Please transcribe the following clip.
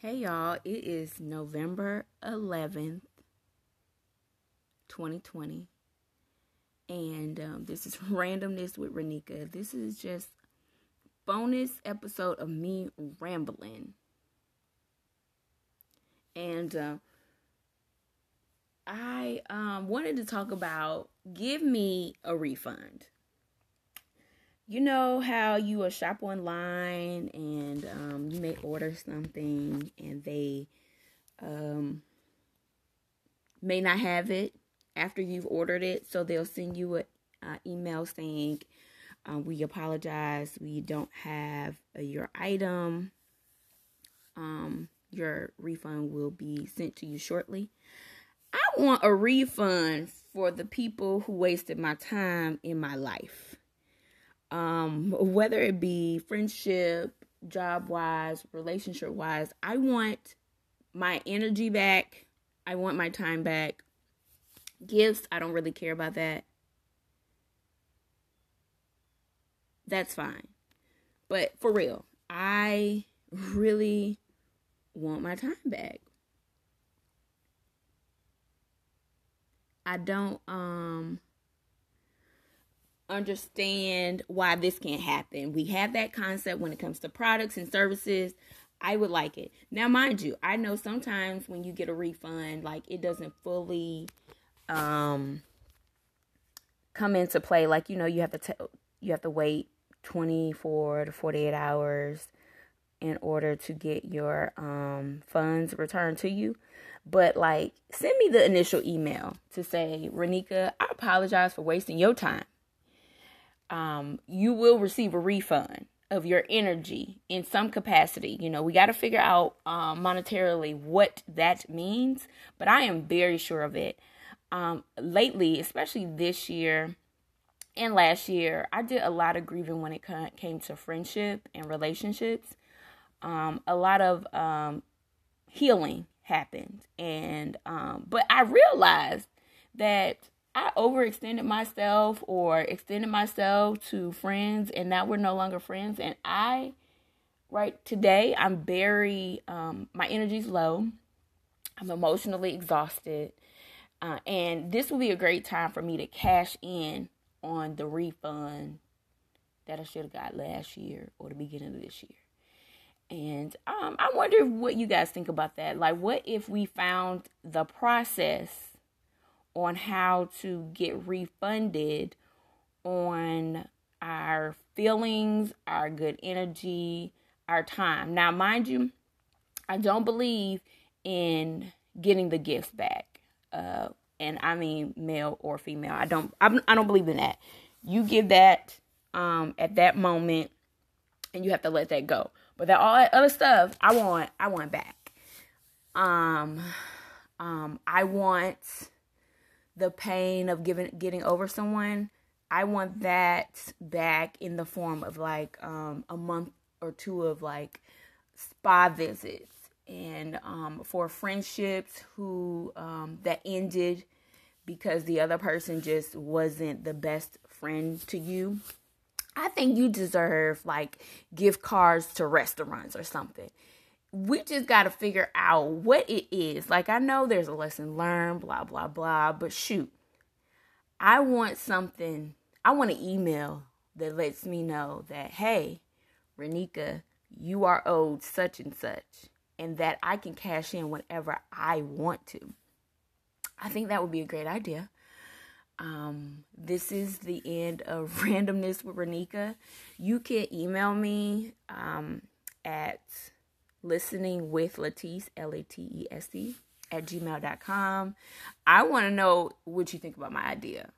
Hey y'all, it is November 11th, 2020. And um, this is Randomness with Renika. This is just bonus episode of me rambling. And uh, I um, wanted to talk about give me a refund you know how you will shop online and um, you may order something and they um, may not have it after you've ordered it so they'll send you an uh, email saying uh, we apologize. We don't have uh, your item. Um, your refund will be sent to you shortly. I want a refund for the people who wasted my time in my life um, whether it be friendship, job wise, relationship wise, I want my energy back. I want my time back. Gifts, I don't really care about that. That's fine. But for real, I really want my time back. I don't um understand why this can't happen. We have that concept when it comes to products and services. I would like it. Now, mind you, I know sometimes when you get a refund, like it doesn't fully um come into play. Like, you know, you have to you have to wait 24 to 48 hours in order to get your um funds returned to you. But like send me the initial email to say, Renika, I apologize for wasting your time um, you will receive a refund of your energy in some capacity. You know, we got to figure out um, monetarily what that means, but I am very sure of it. Um, lately, especially this year and last year, I did a lot of grieving when it came to friendship and relationships. Um, a lot of um, healing happened, and um, but I realized that I overextended myself or extended myself to friends and now we're no longer friends and I right today I'm very um my energy's low. I'm emotionally exhausted. Uh, and this will be a great time for me to cash in on the refund that I should have got last year or the beginning of this year. And um, I wonder what you guys think about that. Like, what if we found the process on how to get refunded on our feelings, our good energy, our time. Now, mind you, I don't believe in getting the gifts back. Uh, and I mean male or female. I don't I'm, I don't believe in that. You give that um at that moment and you have to let that go. But that all that other stuff, I want I want back. Um um I want the pain of giving getting over someone, I want that back in the form of like um, a month or two of like spa visits and um, for friendships who um, that ended because the other person just wasn't the best friend to you. I think you deserve like gift cards to restaurants or something we just got to figure out what it is. Like, I know there's a lesson learned, blah, blah, blah, but shoot, I want something, I want an email that lets me know that, hey, Renika, you are owed such and such, and that I can cash in whenever I want to. I think that would be a great idea. Um, this is the end of randomness with Renika. You can email me um, at listening with Latese, L A T E S E, at gmail.com. I want to know what you think about my idea.